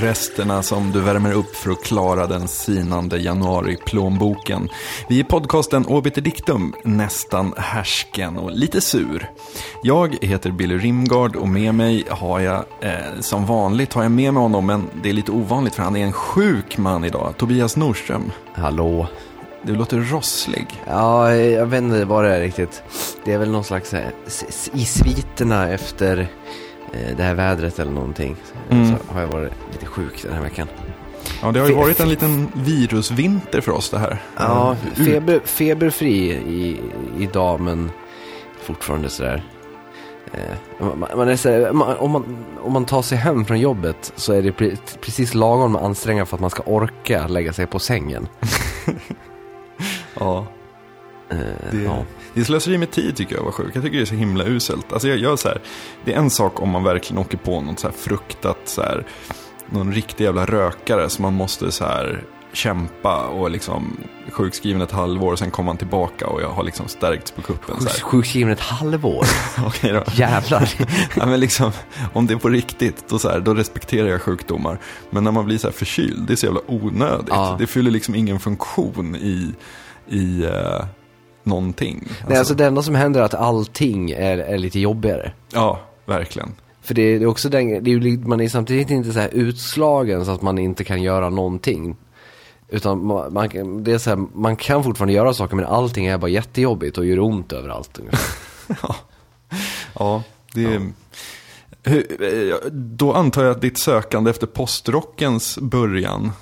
Julresterna som du värmer upp för att klara den sinande januari-plånboken. Vi är podcasten Obiter Dictum, nästan härsken och lite sur. Jag heter Billy Rimgard och med mig har jag, eh, som vanligt har jag med mig honom, men det är lite ovanligt för han är en sjuk man idag, Tobias Norström. Hallå. Du låter rosslig. Ja, jag vet inte vad det är riktigt. Det är väl någon slags eh, s- s- i sviterna efter eh, det här vädret eller någonting. Mm. Så har jag varit lite sjuk den här veckan. Ja, det har ju varit en liten virusvinter för oss det här. Ja, Eh, feber, feberfri i, idag men fortfarande sådär. Eh, man, man är sådär man, om, man, om man tar sig hem från jobbet så är det pre, precis lagom med ansträngningar för att man ska orka lägga sig på sängen. Ja. Eh, Det, ja. det slöseri med tid tycker jag var sjuk. Jag tycker det är så himla uselt. Alltså jag gör så här, det är en sak om man verkligen åker på något så här fruktat så här, någon riktig jävla rökare som man måste så här kämpa och liksom sjukskriven ett halvår och sen kommer man tillbaka och jag har liksom stärkts på kuppen. Här. Sjukskriven ett halvår. Okej då. Jävlar. Ja, men liksom, om det är på riktigt, då, så här, då respekterar jag sjukdomar. Men när man blir så här förkyld, det är så jävla onödigt. Ja. Det fyller liksom ingen funktion i, i uh, någonting. Nej, alltså det enda som händer är att allting är, är lite jobbigare. Ja, verkligen. För det är, är också den, det är, ju man är samtidigt inte så här utslagen så att man inte kan göra någonting. Utan man, man, det är så här, man kan fortfarande göra saker men allting är bara jättejobbigt och gör ont överallt. Ja, ja det Hur, eh, Då antar jag att ditt sökande efter postrockens början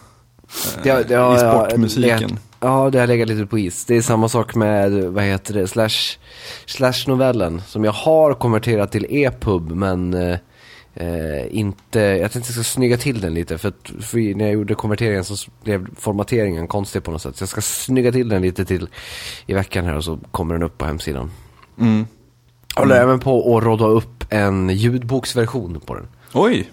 Det det har- i sportmusiken. Ja, det har legat lite på is. Det är samma sak med, vad heter det, slash, slash novellen som jag har konverterat till e-pub men eh, eh, inte, jag tänkte jag ska snygga till den lite för, att, för när jag gjorde konverteringen så blev formateringen konstig på något sätt. Så jag ska snygga till den lite till i veckan här och så kommer den upp på hemsidan. Mm. Jag håller även på att råda upp en ljudboksversion på den. Oj!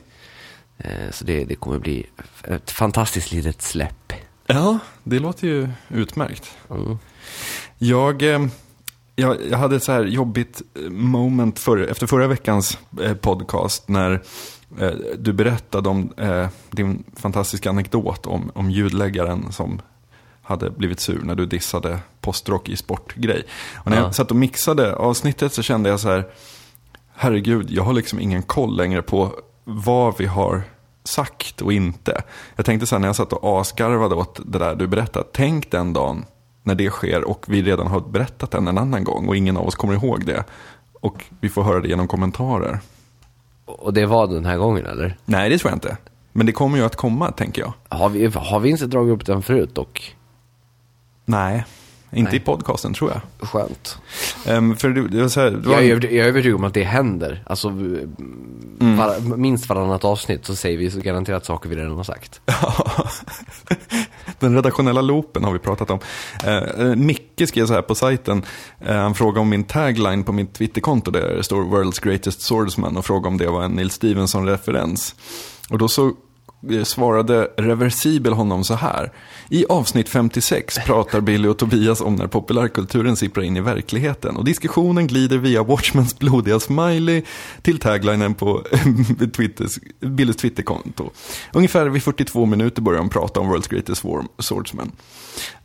Eh, så det, det kommer bli ett fantastiskt litet släpp. Ja, det låter ju utmärkt. Mm. Jag, eh, jag, jag hade ett så här jobbigt eh, moment för, efter förra veckans podcast när du berättade om din fantastiska anekdot om, om ljudläggaren som hade blivit sur när du dissade postrock i sportgrej. Och när Ja. jag satt och mixade avsnittet så kände jag så här, herregud, jag har liksom ingen koll längre på vad vi har sagt och inte. Jag tänkte så här när jag satt och asgarvade åt det där du berättade, tänk den dagen när det sker och vi redan har berättat den en annan gång och ingen av oss kommer ihåg det. Och vi får höra det genom kommentarer. Och det var den här gången eller? Nej, det tror jag inte. Men det kommer ju att komma, tänker jag. Har vi, har vi inte dragit upp den förut dock? Nej, inte Nej. i podcasten tror jag. Skönt. Ehm, för det, det var så här, det var Jag är, jag är övertygad om att det händer. Alltså, Mm. var, minst varannat avsnitt så säger vi så garanterat saker vi redan har sagt. Den redaktionella loopen har vi pratat om. Eh, Micke skrev så här på sajten, eh, han frågade om min tagline på mitt Twitterkonto där det står World's Greatest Swordsman och frågade om det var en Neil Stevenson-referens. Och då så svarade Reversibel honom så här. I avsnitt 56 pratar Billy och Tobias om när populärkulturen sipprar in i verkligheten. Och diskussionen glider via Watchmans blodiga smiley till taglinen på Twitters, Billys Twitterkonto. Ungefär vid 42 minuter börjar de prata om World's Greatest War, Swordsman.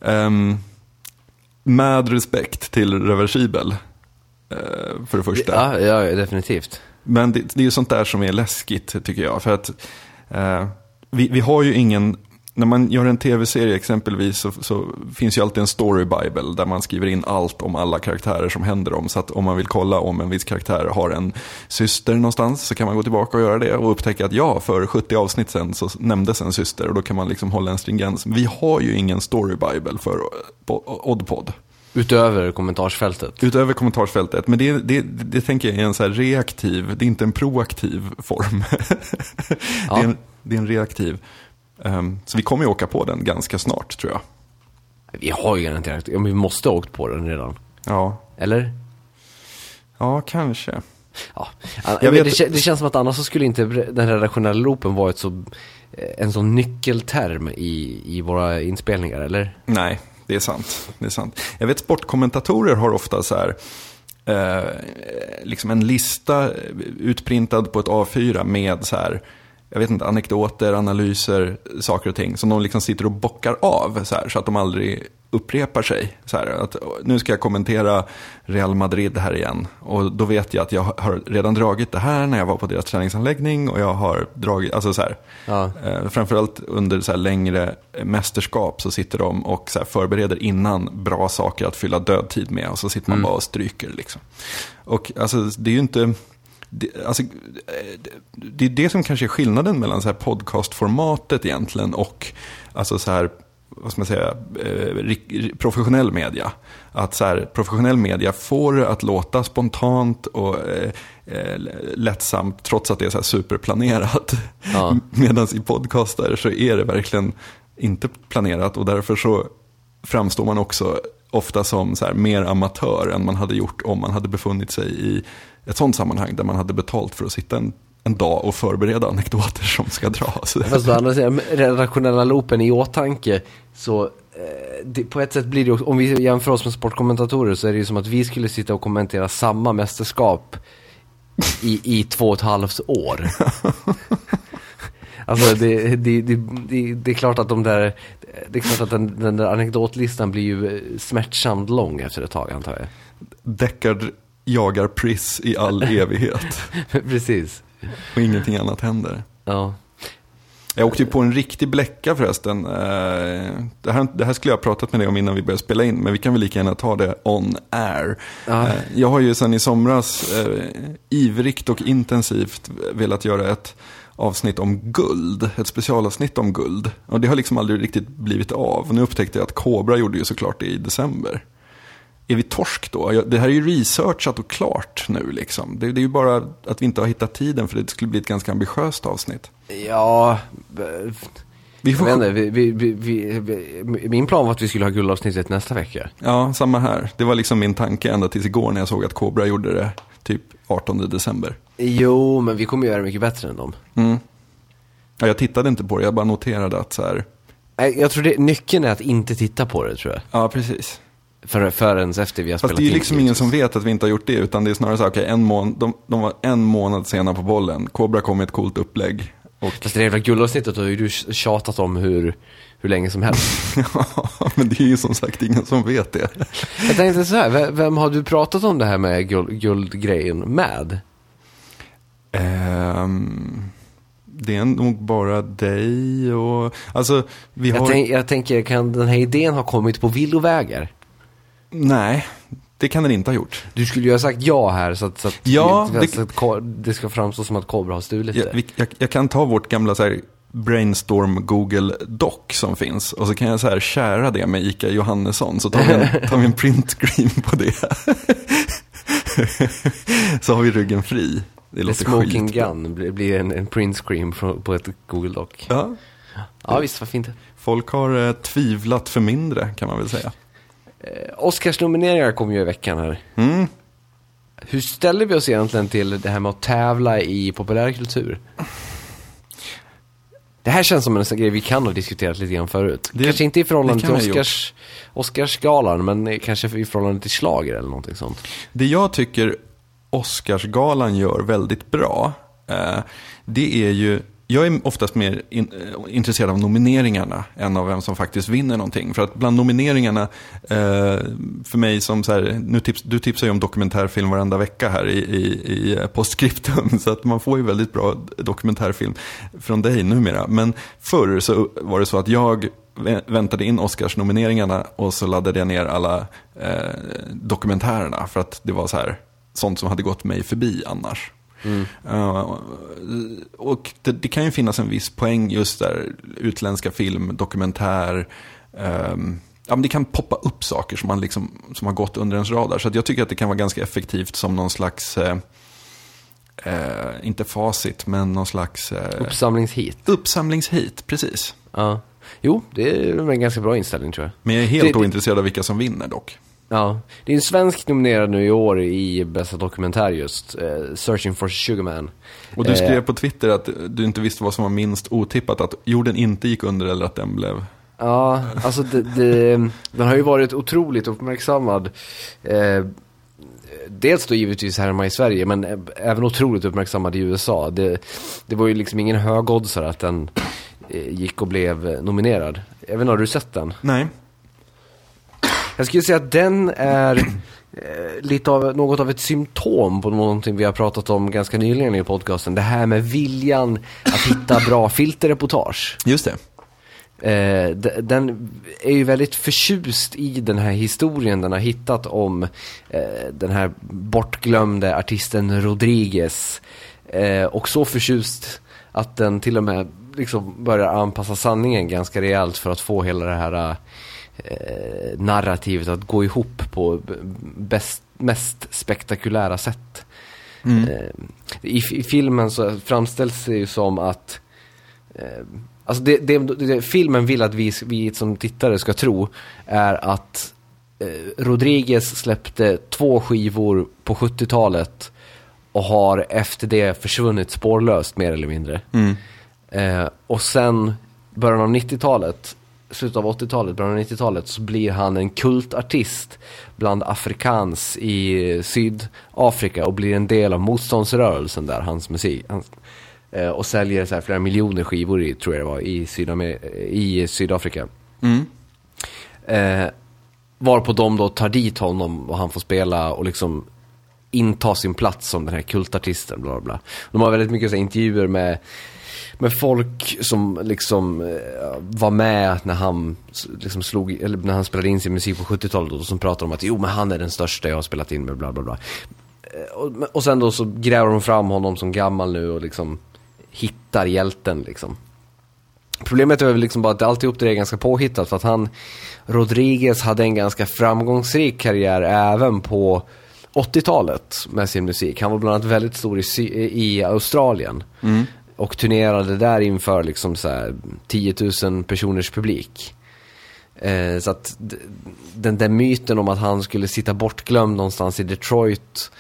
Ehm, med respekt till Reversibel, eh, för det första. Ja, ja definitivt. Men det, det är ju sånt där som är läskigt tycker jag. För att eh, vi, vi har ju ingen, när man gör en tv-serie exempelvis så, så finns ju alltid en story bible där man skriver in allt om alla karaktärer som händer om. Så att om man vill kolla om en viss karaktär har en syster någonstans så kan man gå tillbaka och göra det och upptäcka att ja, för 70 avsnitt sen så nämndes en syster och då kan man liksom hålla en stringens. Vi har ju ingen story bible för Oddpod. Utöver kommentarsfältet. Utöver kommentarsfältet, men det, det, det tänker jag är en så reaktiv, det är inte en proaktiv form. det, är en, det är en reaktiv. Ehm, så vi kommer ju åka på den ganska snart tror jag. Vi har ju garanterat, ja, vi måste ha åkt på den redan. Ja, Eller? ja kanske. Ja. Jag vet- det, det känns som att annars så skulle inte den redaktionella loopen vara ett så, eh, en sån nyckelterm i, i våra inspelningar, eller? Nej, det är sant. Det är sant. Jag vet sportkommentatorer har ofta så här, eh, liksom en lista utprintad på ett A4 med så här jag vet inte, anekdoter, analyser, saker och ting som de liksom sitter och bockar av så, här, så att de aldrig upprepar sig. Så här, att, nu ska jag kommentera Real Madrid här igen. Och då vet jag att jag har redan dragit det här när jag var på deras träningsanläggning. Och jag har dragit, alltså så här, Ja. eh, framförallt under så här längre mästerskap så sitter de och så förbereder innan bra saker att fylla dödtid med. Och så sitter man bara och stryker liksom. Och alltså det är ju inte... Det, alltså, det- är det som kanske är skillnaden mellan så här podcastformatet egentligen och alltså så här, vad ska man säga, eh, professionell media. Att så här, professionell media får det att låta spontant och eh, eh, lättsamt trots att det är så här superplanerat. Ja. Medan i podcaster så är det verkligen inte planerat och därför så framstår man också ofta som så här, mer amatör än man hade gjort om man hade befunnit sig i ett sånt sammanhang där man hade betalt för att sitta en, en dag och förbereda anekdoter som ska dras. Fast å andra sidan, redaktionella loopen i åtanke, så eh, det, på ett sätt blir det ju- om vi jämför oss med sportkommentatorer så är det ju som att vi skulle sitta och kommentera samma mästerskap i, i två och ett halvt år. Alltså det, det, det, det, är klart att de där, det är klart att den, den där anekdotlistan blir ju eh, smärtsamt lång efter ett tag antar jag. Deckard jagar Priss i all evighet Precis. och ingenting annat händer. Ja. Jag åkte ju på en riktig bläcka förresten. Eh, Det här, det här skulle jag ha pratat med dig om innan vi började spela in, men vi kan väl lika gärna ta det on air. Ja. Eh, Jag har ju sedan i somras ivrigt och intensivt velat göra ett avsnitt om guld, ett specialavsnitt om guld. Och det har liksom aldrig riktigt blivit av. Nu upptäckte jag att Cobra gjorde ju såklart det i december. Är vi torsk då? Det här är ju researchat och klart nu liksom. Det, är ju bara att vi inte har hittat tiden för det skulle bli ett ganska ambitiöst avsnitt. Ja, vi får inte, vi, vi, vi, min plan var att vi skulle ha guldavsnittet nästa vecka. Ja, samma här. Det var liksom min tanke ända tills igår när jag såg att Cobra gjorde det typ 18 december. Jo, men vi kommer göra det mycket bättre än dem. Mm. Ja, jag tittade inte på det, jag bara noterade att så här, Jag tror det, nyckeln är att inte titta på det tror jag. ja precis. För, förrän efter vi har Fast spelat det är ju in liksom ingen som vet att vi inte har gjort det, utan det är snarare så här, okej, en mån, de, de var en månad sena på bollen. Cobra kom med ett coolt upplägg. Och, Fast det jävla guldavsnittet har ju du tjatat om hur, hur länge som helst. ja, men det är ju som sagt ingen som vet det. jag tänkte så här, vem, vem har du pratat om det här med guld, guldgrejen med? Ehm, det är nog bara dig och, alltså, vi Jag, har... tänk, jag tänker, kan den här idén ha kommit på villovägar? Nej, det kan den inte ha gjort. Du skulle ju ha sagt ja här så att, så att, Ja, så det- att det ska framstå som att Cobra har stulit Jag, det. jag, jag kan ta vårt gamla så här, brainstorm Google Doc som finns och så kan jag så här kära det med Ica Johannesson så tar vi en, tar vi en print screen på det. så har vi ryggen fri. Det låter Smoking skitbra. Gun blir, blir en, en print screen på, på ett Google Doc. Ja, Ja visst, vad fint. folk har eh, tvivlat för mindre kan man väl säga. Eh, Oscarsnomineringar kommer ju i veckan här. Mm. Hur ställer vi oss egentligen till det här med att tävla i populärkultur? Det här känns som en grej vi kan ha diskuterat lite grann förut. Det- kanske inte i förhållande till Oscars, Oscarsgalan, men kanske i förhållande till slager eller någonting sånt. Det jag tycker Oscarsgalan gör väldigt bra, eh, det är ju, jag är oftast mer in, eh, intresserad av nomineringarna än av vem som faktiskt vinner någonting. För att bland nomineringarna, eh, för mig som så här, nu tips, du tipsar ju om dokumentärfilm varenda vecka här i, i, i postskriptum. Så att man får ju väldigt bra dokumentärfilm från dig numera. Men förr så var det så att jag väntade in Oscarsnomineringarna och så laddade jag ner alla eh, dokumentärerna för att det var så här, sånt som hade gått mig förbi annars. Eh, och det, det kan ju finnas en viss poäng just där, utländska film, dokumentär. ehm, ja, men det kan poppa upp saker som, man liksom, som har gått under ens radar. Så att jag tycker att det kan vara ganska effektivt som någon slags, eh, eh, inte facit, men någon slags eh, Uppsamlingshit. uppsamlingshit, precis. Ja. Jo, det är en ganska bra inställning tror jag. Men jag är helt Det- det- ointresserad av vilka som vinner dock. Ja, det är en svensk nominerad nu i år i bästa dokumentär just, eh, Searching for Sugarman. Och du Eh, skrev på Twitter att du inte visste vad som var minst otippat, att jorden inte gick under eller att den blev... Ja, alltså det, det, den har ju varit otroligt uppmärksammad. Eh, dels då givetvis här hemma i Sverige, men även otroligt uppmärksammad i USA. Det, det var ju liksom ingen högoddsare att den eh, gick och blev eh, nominerad. Även har du sett den? Nej. Jag skulle säga att den är eh, lite av, något av ett symptom på någonting vi har pratat om ganska nyligen i podcasten. Det här med viljan att hitta bra filterreportage. Just det. Eh, den är ju väldigt förtjust i den här historien den har hittat om eh, den här bortglömde artisten Rodriguez. Eh, och så förtjust att den till och med liksom börjar anpassa sanningen ganska rejält för att få hela det här eh, narrativet att gå ihop på bäst, mest spektakulära sätt. Eh, i, I filmen så framställs det ju som att eh, Alltså det, det, det filmen vill att vi, vi som tittare ska tro är att eh, Rodriguez släppte två skivor på 70-talet och har efter det försvunnit spårlöst mer eller mindre. Mm. Eh, och sen början av 90-talet, slutet av 80-talet, början av 90-talet så blir han en kultartist bland afrikans i Sydafrika och blir en del av motståndsrörelsen där, hans musik. Hans, eh, och säljer så här flera miljoner skivor i, tror jag det var, i, Sydamer- i Sydafrika. Mm. Eh, varpå de då tar dit honom och han får spela och liksom inta sin plats som den här kultartisten. Bla bla, bla. De har väldigt mycket så här, intervjuer med, med folk som liksom eh, var med när han, liksom slog, eller när han spelade in sin musik på 70-talet och som pratar om att jo men han är den största jag har spelat in med bla bla bla. Eh, och, och sen då så gräver de fram honom som gammal nu och liksom hittar hjälten liksom. Problemet är väl liksom bara att alltihop det är ganska påhittat för att han, Rodriguez hade en ganska framgångsrik karriär även på 80-talet med sin musik. Han var bland annat väldigt stor i, i Australien mm och turnerade där inför liksom så här 10 000 personers publik. Eh, så att den där myten om att han skulle sitta bortglömd någonstans i Detroit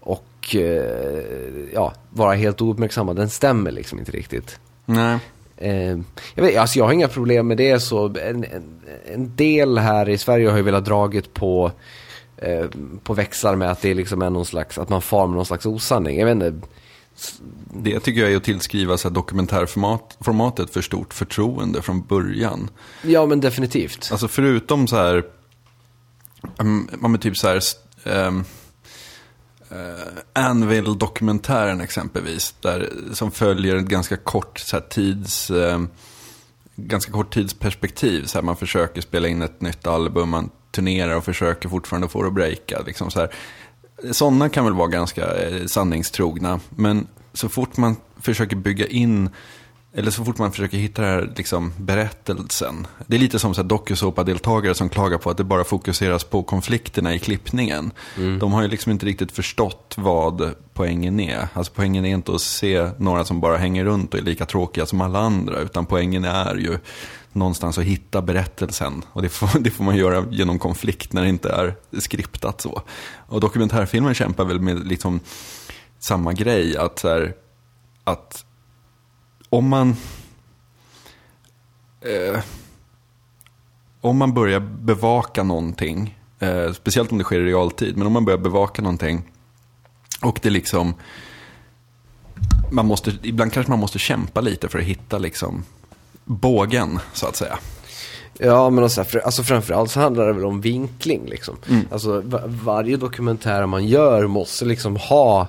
och eh, ja, vara helt ouppmärksammad, den stämmer liksom inte riktigt. Nej. Eh, jag, vet, alltså jag har inga problem med det så en, en, en del här i Sverige har ju velat dragit på, eh, på växlar med att det liksom är någon slags, att man far med någon slags osanning. Jag vet inte, Det tycker jag är att tillskriva så här dokumentärformatet för stort förtroende från början. ja men definitivt. Alltså förutom så här, um, ja, men typ så här, um, Anvil-dokumentären exempelvis, där, som följer ett ganska kort så här, tids, ehm, ganska kort tidsperspektiv. Så här, man försöker spela in ett nytt album, man turnerar och försöker fortfarande få det att breaka. Liksom, så här. Sådana kan väl vara ganska eh, sanningstrogna, men så fort man försöker bygga in eller så fort man försöker hitta den här liksom, berättelsen. Det är lite som dokusåpadeltagare som klagar på att det bara fokuseras på konflikterna i klippningen. De har ju liksom inte riktigt förstått vad poängen är. Alltså poängen är inte att se några som bara hänger runt och är lika tråkiga som alla andra. Utan poängen är ju någonstans att hitta berättelsen. Och det får, det får man göra genom konflikt när det inte är skriptat så. Och dokumentärfilmen kämpar väl med liksom samma grej. Att, här, att om man... Eh, om man börjar bevaka någonting, eh, speciellt om det sker i realtid, men om man börjar bevaka någonting och det liksom... Man måste, ibland kanske man måste kämpa lite för att hitta liksom bågen, så att säga. Ja, men alltså, alltså framförallt så handlar det väl om vinkling liksom. Alltså va- varje dokumentär man gör måste liksom ha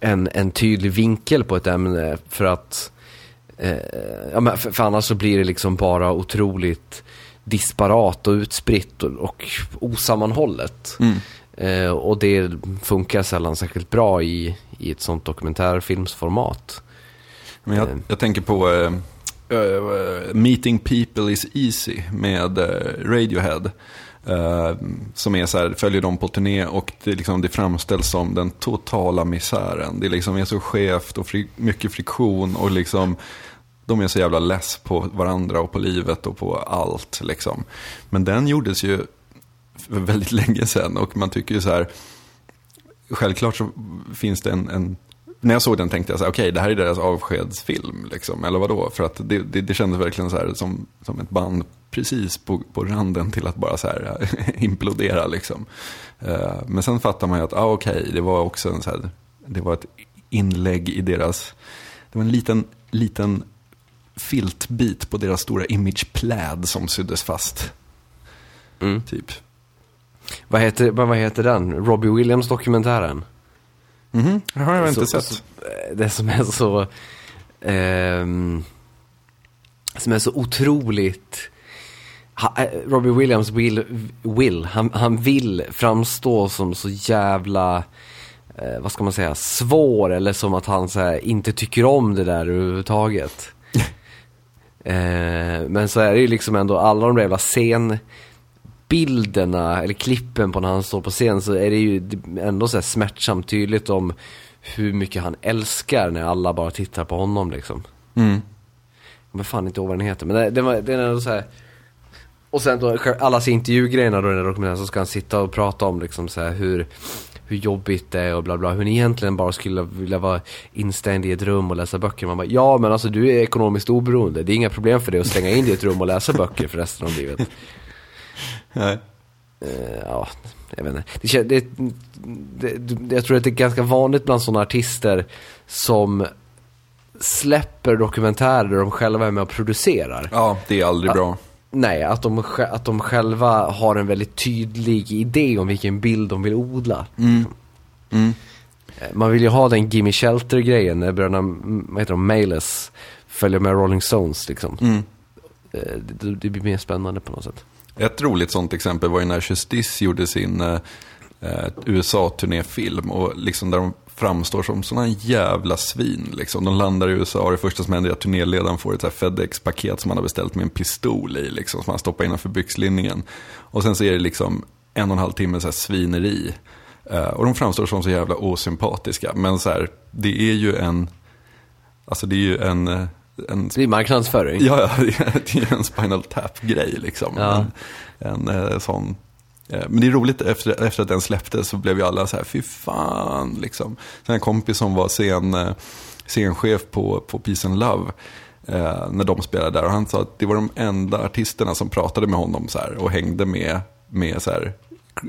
en, en tydlig vinkel på ett ämne för att eh, ja, men för, för annars så blir det liksom bara otroligt disparat och utspritt och, och osammanhållet. Eh, och det funkar sällan särskilt bra i, i ett sånt dokumentärfilmsformat. Men jag, Eh. jag tänker på eh, Meeting People is Easy med eh, Radiohead. Eh, som är så här, följer dem på turné och det, liksom, det framställs som den totala misären. Det liksom är så skevt och fri, mycket friktion och liksom de är så jävla less på varandra och på livet och på allt. Liksom. Men den gjordes ju för väldigt länge sedan och man tycker ju så här, självklart så finns det en, en när jag såg den tänkte jag så här, okej, det här är deras avskedsfilm, liksom, eller vadå? För att det, det, det kändes verkligen så här som, som ett band precis på, på randen till att bara så här implodera, liksom. Eh, men sen fattar man ju att, ah, okej, det var också en så här, det var ett inlägg i deras, det var en liten, liten filtbit på deras stora imagepläd som syddes fast. Mm. Typ. Vad heter, vad, vad heter den? Robbie Williams-dokumentären? Mhm, det har jag inte Så- sett. Det som är så... ehm, som är så otroligt... Eh, Robbie Williams vill, will han, han vill framstå som så jävla, eh, vad ska man säga, svår eller som att han så här, inte tycker om det där överhuvudtaget. Eh, men så är det ju liksom ändå alla de där jävla scenbilderna eller klippen på när han står på scen så är det ju ändå så smärtsamt tydligt om hur mycket han älskar när alla bara tittar på honom liksom. Mm. Jag kommer fan inte ihåg vad den heter, men det, det, var, det är ändå så här. Och sen då, alla intervjugrejerna då i den här dokumentären så ska han sitta och prata om liksom så här hur, hur jobbigt det är och bla bla, hur ni egentligen bara skulle vilja vara instängd i ett rum och läsa böcker. Man bara, ja men alltså du är ekonomiskt oberoende, det är inga problem för dig att stänga in dig i ett rum och läsa böcker för resten av livet. Nej. Eh, ja, jag vet inte. Det, det, det, jag tror att det är ganska vanligt bland sådana artister som släpper dokumentärer där de själva är med och producerar. Ja, det är aldrig bra. Nej, att de, att de själva har en väldigt tydlig idé om vilken bild de vill odla. Mm. Mm. Eh, Man vill ju ha den Gimme Shelter-grejen när bröderna, mm, vad heter de, Mayless följer med Rolling Stones liksom. Mm. Eh, Det, det blir mer spännande på något sätt. Ett roligt sånt exempel var ju när Justice gjorde sin eh, eh, USA-turnéfilm. Och liksom där de framstår som sådana jävla svin. Liksom. De landar i USA och det första som händer är att turnéledaren får ett FedEx-paket som han har beställt med en pistol i. Liksom, som han stoppar innanför byxlinningen. Och sen så är det liksom en och en halv timme så svineri. Eh, och de framstår som så jävla osympatiska. Men så här, det är ju en... Alltså det är ju en... eh, en Det är marknadsföring. Ja, ja, det är en Spinal Tap-grej liksom. Ja. En, en eh, sån. Eh, men det är roligt, efter, efter att den släpptes så blev ju alla så här, fy fan, liksom. Sen en kompis som var scen, eh, scenchef på, på Peace and Love, eh, när de spelade där. Och han sa att det var de enda artisterna som pratade med honom så här, och hängde med, med så här,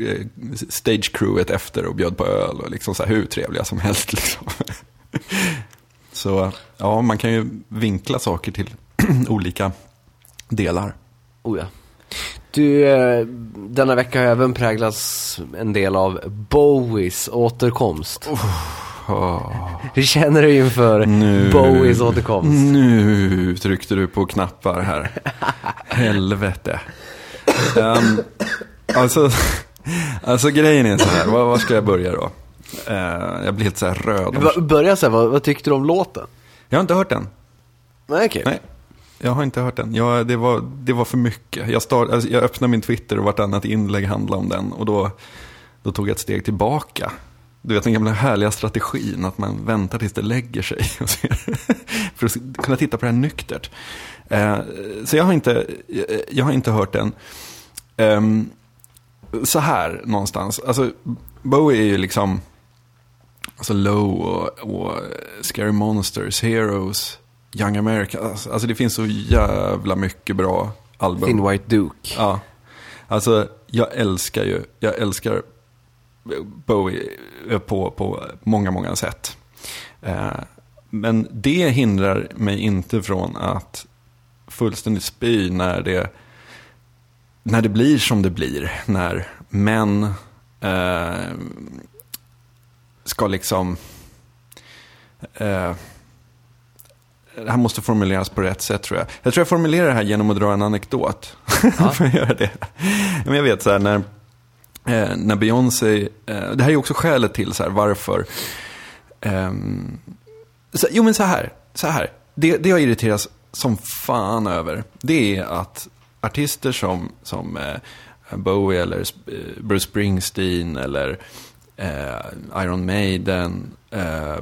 eh, stage crewet efter och bjöd på öl och liksom så här, hur trevliga som helst. Liksom. Så ja, man kan ju vinkla saker till olika delar. Oh ja. Du, eh, denna vecka har även präglats en del av Bowies återkomst. Hur känner du inför Nu. Bowies återkomst? Nu tryckte du på knappar här. Helvete. Um, alltså, alltså grejen är så här, var, var ska jag börja då? Eh, jag blir helt så här röd. om- Börja så här, vad, vad tyckte du om låten? Jag har inte hört den. Nej, okej. Nej, jag har inte hört den. Jag, det, var, det var för mycket. Jag, start, alltså, jag öppnade min Twitter och vartannat inlägg handlade om den. Och då, då tog jag ett steg tillbaka. Du vet den gamla härliga strategin att man väntar tills det lägger sig. För att kunna titta på det här nyktert. Eh, så jag har inte, jag, har inte hört den. Ehm, så här någonstans. Alltså, Bowie är ju liksom alltså Low och, och Scary Monsters, Heroes, Young America. Alltså, alltså det finns så jävla mycket bra album. Thin White Duke. Ja, alltså jag älskar ju, jag älskar Bowie på, på många, många sätt. Eh, men det hindrar mig inte från att fullständigt spy när det, när det blir som det blir. När män eh, ska liksom... Eh, det här måste formuleras på rätt sätt tror jag. Jag tror jag formulerar det här genom att dra en anekdot. Får jag göra det? Men jag vet så här när, eh, när Beyoncé, eh, det här är också skälet till så här, varför. ehm, så, jo men så här, så här. Det, det jag irriteras som fan över, det är att artister som, som eh, Bowie eller eh, Bruce Springsteen eller eh, Iron Maiden, eh,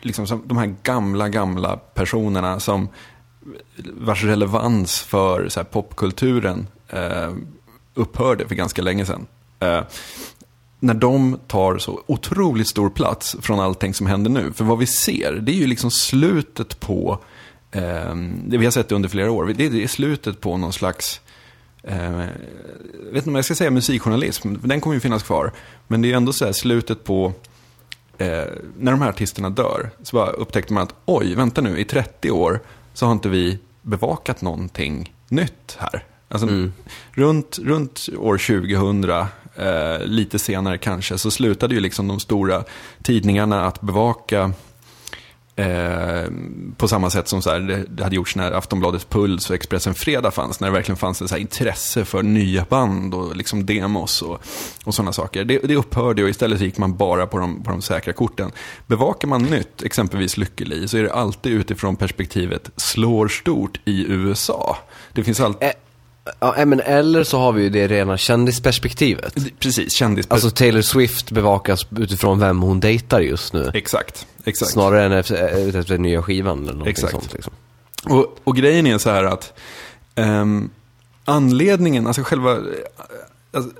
liksom som de här gamla, gamla personerna som vars relevans för så här, popkulturen eh, upphörde för ganska länge sedan. Eh, när de tar så otroligt stor plats från allting som händer nu. För vad vi ser, det är ju liksom slutet på, eh, det vi har sett under flera år, det är slutet på någon slags eh, vet inte om jag ska säga musikjournalism, den kommer ju finnas kvar. Men det är ändå så här slutet på, eh, när de här artisterna dör, så bara upptäckte man att oj, vänta nu, i 30 år så har inte vi bevakat någonting nytt här. Alltså, mm. runt, runt år 2000, eh, lite senare kanske, så slutade ju liksom de stora tidningarna att bevaka Eh, på samma sätt som så här, det, det, hade gjorts när Aftonbladets Puls och Expressen Fredag fanns. När det verkligen fanns ett så intresse för nya band och liksom demos och, och sådana saker. Det, det upphörde och istället gick man bara på de, på de säkra korten. Bevakar man nytt, exempelvis Lykkeli, så är det alltid utifrån perspektivet slår stort i USA. Det finns alltid... Eh, Ja, men eller så har vi ju det rena kändisperspektivet. Precis, kändisperspektivet. Alltså Taylor Swift bevakas utifrån vem hon dejtar just nu. Exakt, exakt. Snarare än efter, efter den nya skivan eller någonting exakt. sånt. Liksom. Och, och, grejen är så här att um, anledningen, alltså själva... Alltså,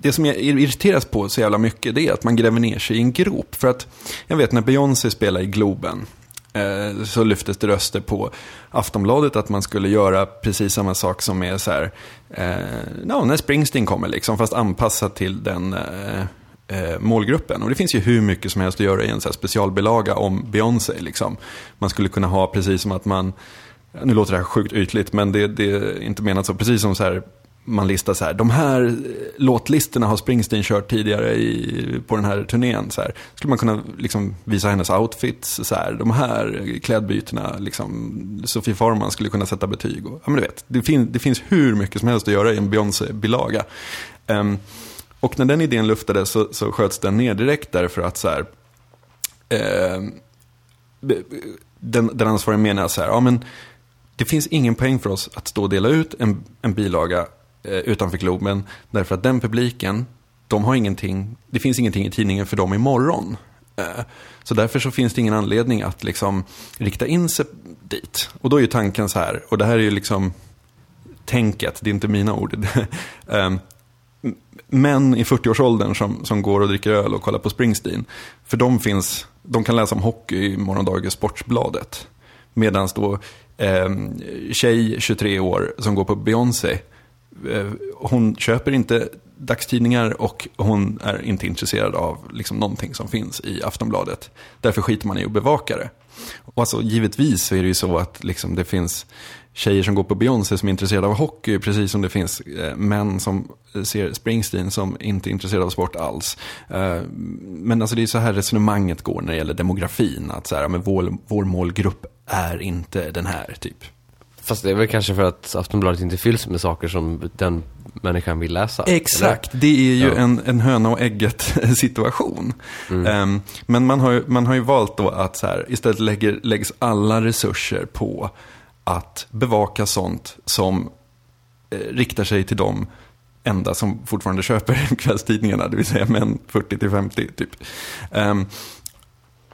det som jag irriteras på så jävla mycket, det är att man gräver ner sig i en grop. För att, jag vet när Beyoncé spelade i Globen, Eh, Eh, så lyftes det röster på Aftonbladet att man skulle göra precis samma sak som är så här, eh, no, när Springsteen kommer liksom, fast anpassat till den eh, eh, målgruppen. Och det finns ju hur mycket som helst att göra i en så specialbilaga om Beyoncé. Liksom. Man skulle kunna ha precis som att man, nu låter det här sjukt ytligt, men det, det är inte menat så, precis som så här man listar så här, de här eh, låtlistorna har Springsteen kört tidigare i, på den här turnén. Så här. Skulle man kunna liksom visa hennes outfits, så här, de här klädbytena, liksom, Sofie Farman skulle kunna sätta betyg. Och, ja, men du vet, det, fin, det finns hur mycket som helst att göra i en Beyoncé-bilaga. Um, och när den idén luftades så, så sköts den ner direkt därför att så här, uh, den, den ansvariga menar så här, ja men det finns ingen poäng för oss att stå och dela ut en, en bilaga Eh, utanför Globen. Därför att den publiken, de har ingenting, det finns ingenting i tidningen för dem imorgon. Eh, så därför så finns det ingen anledning att liksom rikta in sig dit. Och då är ju tanken så här, och det här är ju liksom tänket, det är inte mina ord. Eh, män i 40-årsåldern som, som går och dricker öl och kollar på Springsteen. För de finns, de kan läsa om hockey i morgondagens Sportsbladet. Medan då eh, tjej, 23 år, som går på Beyoncé Eh, hon köper inte dagstidningar och hon är inte intresserad av liksom någonting som finns i Aftonbladet. Därför skiter man i att bevaka det. Och alltså, givetvis så är det ju så att liksom, det finns tjejer som går på Beyoncé som är intresserade av hockey, precis som det finns eh, män som eh, ser Springsteen som inte är intresserade av sport alls. Eh, men alltså det är så här resonemanget går när det gäller demografin, att så här, men vår, vår målgrupp är inte den här, typ. Fast det är väl kanske för att Aftonbladet inte fylls med saker som den människan vill läsa. Exakt, eller? det är ju ja. en, en höna och ägget situation. Mm. Um, men man har, ju, man har ju valt då att så här, istället lägger, läggs alla resurser på att bevaka sånt som eh, riktar sig till de enda som fortfarande köper kvällstidningarna, det vill säga män 40 50 typ. Um,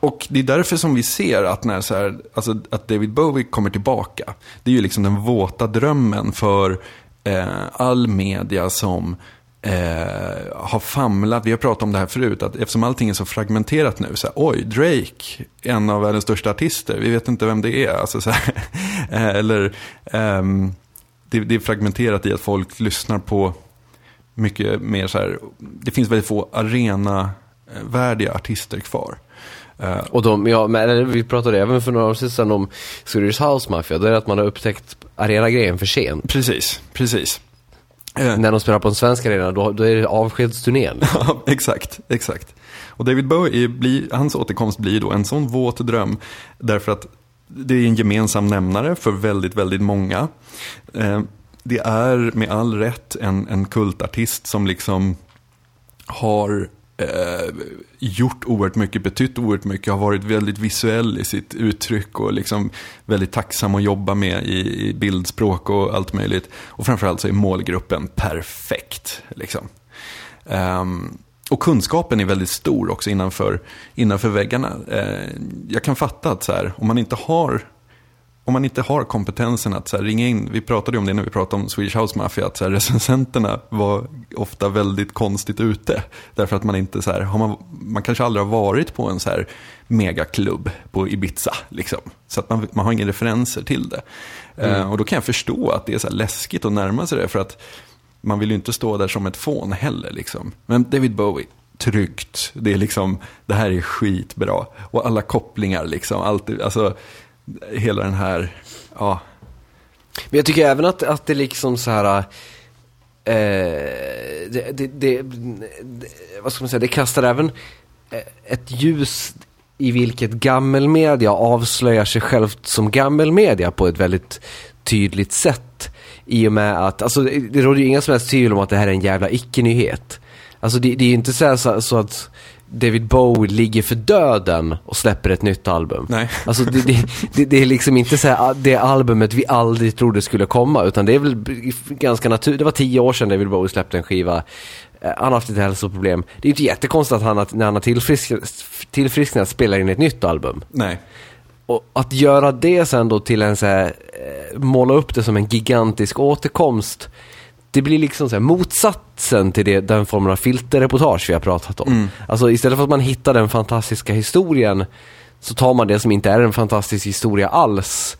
och det är därför som vi ser att när så här, alltså att David Bowie kommer tillbaka. Det är ju liksom den våta drömmen för eh, all media som eh, har famlat. Vi har pratat om det här förut, att eftersom allting är så fragmenterat nu. Så här, Oj, Drake, en av världens största artister. Vi vet inte vem det är. Alltså, så här, eh, eller ehm, det, det, är fragmenterat i att folk lyssnar på mycket mer så här. Det finns väldigt få arena-värdiga artister kvar. Uh, och de, ja, men, vi pratade även för några år sedan om Swedish House Mafia. Det är att man har upptäckt arenagrejen för sent. Precis, precis. Uh, När de spelar på en svensk arena, då, då är det avskedsturnén. Ja, exakt, exakt. Och David Bowie, blir, hans återkomst blir då en sån våt dröm. Därför att det är en gemensam nämnare för väldigt, väldigt många. Uh, det är med all rätt en, en kultartist som liksom har eh, gjort oerhört mycket, betytt oerhört mycket, har varit väldigt visuell i sitt uttryck och liksom väldigt tacksam att jobba med i, i bildspråk och allt möjligt. Och framförallt så är målgruppen perfekt. Liksom. Um, och kunskapen är väldigt stor också innanför, innanför väggarna. Eh, jag kan fatta att så här, om man inte har om man inte har kompetensen att så här, ringa in, vi pratade ju om det när vi pratade om Swedish House Mafia, att så här, recensenterna var ofta väldigt konstigt ute. Därför att man inte så här, har man, man kanske aldrig har varit på en så här megaklubb på Ibiza. Liksom. Så att man, man har inga referenser till det. Mm. Uh, och då kan jag förstå att det är så läskigt att närma sig det. För att man vill ju inte stå där som ett fån heller. Liksom. Men David Bowie, tryggt. Det är liksom, det här är skitbra. Och alla kopplingar liksom, allt, alltså hela den här, ja. Men jag tycker även att, att det liksom så här, eh, det, det, det, vad ska man säga, det kastar även eh, ett ljus i vilket gammelmedia avslöjar sig självt som gammelmedia på ett väldigt tydligt sätt. I och med att, alltså det, det råder ju inga som helst tvivel om att det här är en jävla icke-nyhet. Alltså det, det är ju inte så, så, så att David Bowie ligger för döden och släpper ett nytt album. Nej. Alltså det, det, det, det är liksom inte så här, det albumet vi aldrig trodde skulle komma, utan det är väl ganska naturligt. Det var tio år sedan David Bowie släppte en skiva. Eh, han har haft ett hälsoproblem. Det är inte jättekonstigt att han, när han har tillfrisknat, tillfrisknat spelar in ett nytt album. Nej. Och att göra det sen då till en så här, eh, måla upp det som en gigantisk återkomst det blir liksom så här, motsatsen till det, den formen av filterreportage vi har pratat om. Mm. Alltså istället för att man hittar den fantastiska historien så tar man det som inte är en fantastisk historia alls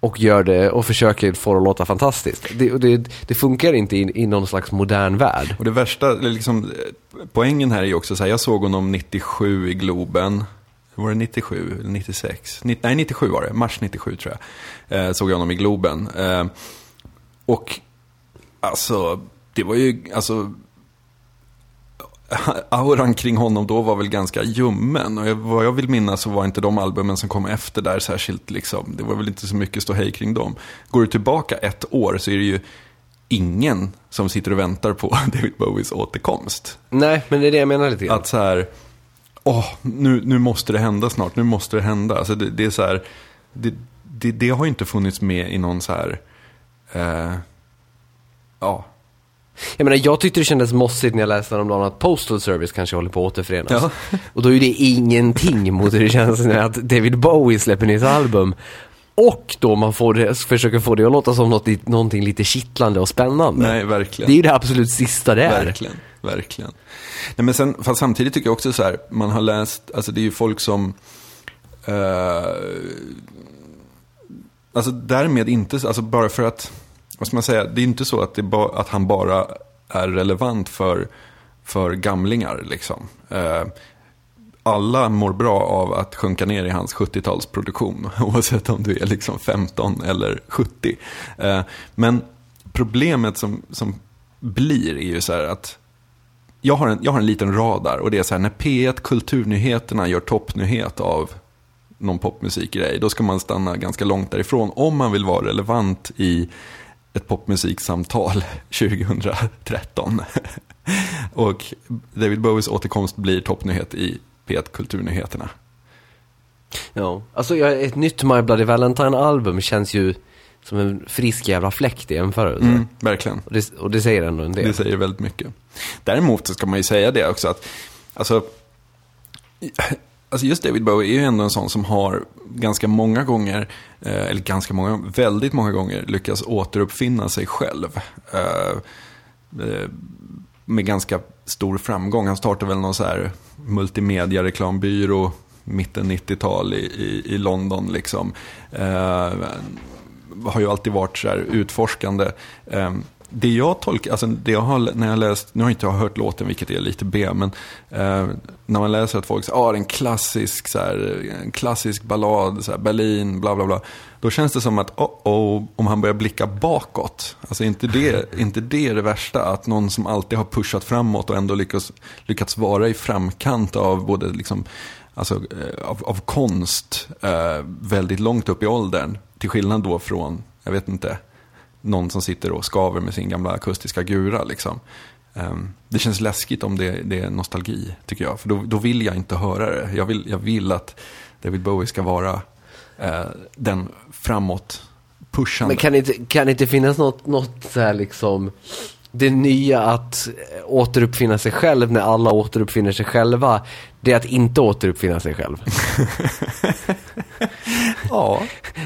och gör det och försöker få det att låta fantastiskt. Det, det, det funkar inte i, i någon slags modern värld. Och det värsta, liksom, poängen här är ju också så här, jag såg honom 97 i Globen. Var det 97 eller 96? nej, 97 var det. Mars 97 tror jag. Eh, såg jag honom i Globen. Eh, och Alltså, det var ju, alltså, auran kring honom då var väl ganska ljummen. Och vad jag vill minnas så var inte de albumen som kom efter där särskilt, liksom, det var väl inte så mycket ståhej kring dem. Går du tillbaka ett år så är det ju ingen som sitter och väntar på David Bowies återkomst. Nej, men det är det jag menar lite grann. Att så här, åh, nu, nu måste det hända snart, nu måste det hända. Alltså det, det är så här, det, det, det, har ju inte funnits med i någon så här, eh, ja. Jag menar, jag tyckte det kändes mossigt när jag läste om att Postal Service kanske håller på att återförenas. Ja. Och då är det ingenting mot hur det känns när att David Bowie släpper nytt album. Och då man får det, försöker få det att låta som något, någonting lite kittlande och spännande. Nej, verkligen. Det är ju det absolut sista det är. Verkligen, verkligen. Nej, men sen, fast samtidigt tycker jag också så här, man har läst, alltså det är ju folk som uh, Alltså därmed inte, alltså bara för att vad ska man säga, det är inte så att, ba, att han bara är relevant för, för gamlingar. Liksom. Eh, alla mår bra av att sjunka ner i hans 70-talsproduktion, oavsett om du är liksom 15 eller 70. Eh, men problemet som, som blir är ju så här att jag har, en, jag har en liten radar och det är så här när P1 Kulturnyheterna gör toppnyhet av någon popmusikgrej, då ska man stanna ganska långt därifrån om man vill vara relevant i ett popmusiksamtal 2013. och David Bowies återkomst blir toppnyhet i P1 Kulturnyheterna. Ja, alltså ett nytt My Bloody Valentine-album känns ju som en frisk jävla fläkt i jämförelse. Mm, verkligen. Och det, och det säger ändå en del. Det säger väldigt mycket. Däremot så ska man ju säga det också att, alltså, Alltså just David Bowie är ju ändå en sån som har ganska många gånger, eh, eller ganska många, väldigt många gånger lyckats återuppfinna sig själv. Eh, eh, med ganska stor framgång. Han startade väl någon så här multimedia-reklambyrå mitten 90-tal i, i, i, London. Liksom. Har ju alltid varit så här utforskande. Ehm, det jag tolkar, alltså det jag har, när jag läst, nu har inte jag hört låten vilket är lite B, men eh, när man läser att folk säger, ah, är en klassisk, så här, en klassisk ballad, så här, Berlin, bla bla bla. Då känns det som att, oh, oh, om han börjar blicka bakåt, alltså inte det, inte det det värsta, att någon som alltid har pushat framåt och ändå lyckats, lyckats vara i framkant av både liksom, alltså, eh, av, av konst eh, väldigt långt upp i åldern, till skillnad då från, jag vet inte, någon som sitter och skaver med sin gamla akustiska gura. Liksom. Um, det känns läskigt om det, det, är nostalgi, tycker jag. För då, då, vill jag inte höra det. Jag vill, jag vill att David Bowie ska vara uh, den framåt pushande. Men kan det inte, kan det inte finnas något, något så här liksom det nya att återuppfinna sig själv när alla återuppfinner sig själva, det är att inte återuppfinna sig själv. Ja,